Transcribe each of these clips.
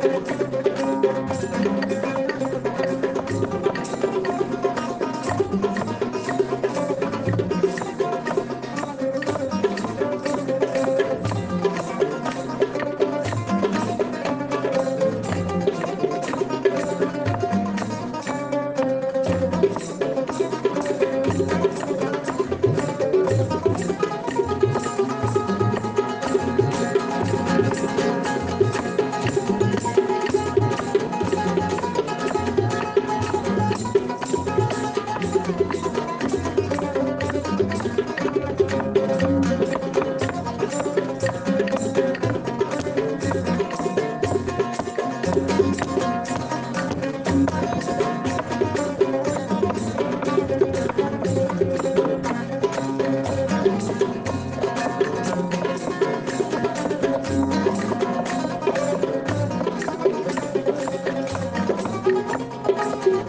Thank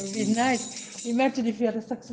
It would be nice. Imagine if you had a success.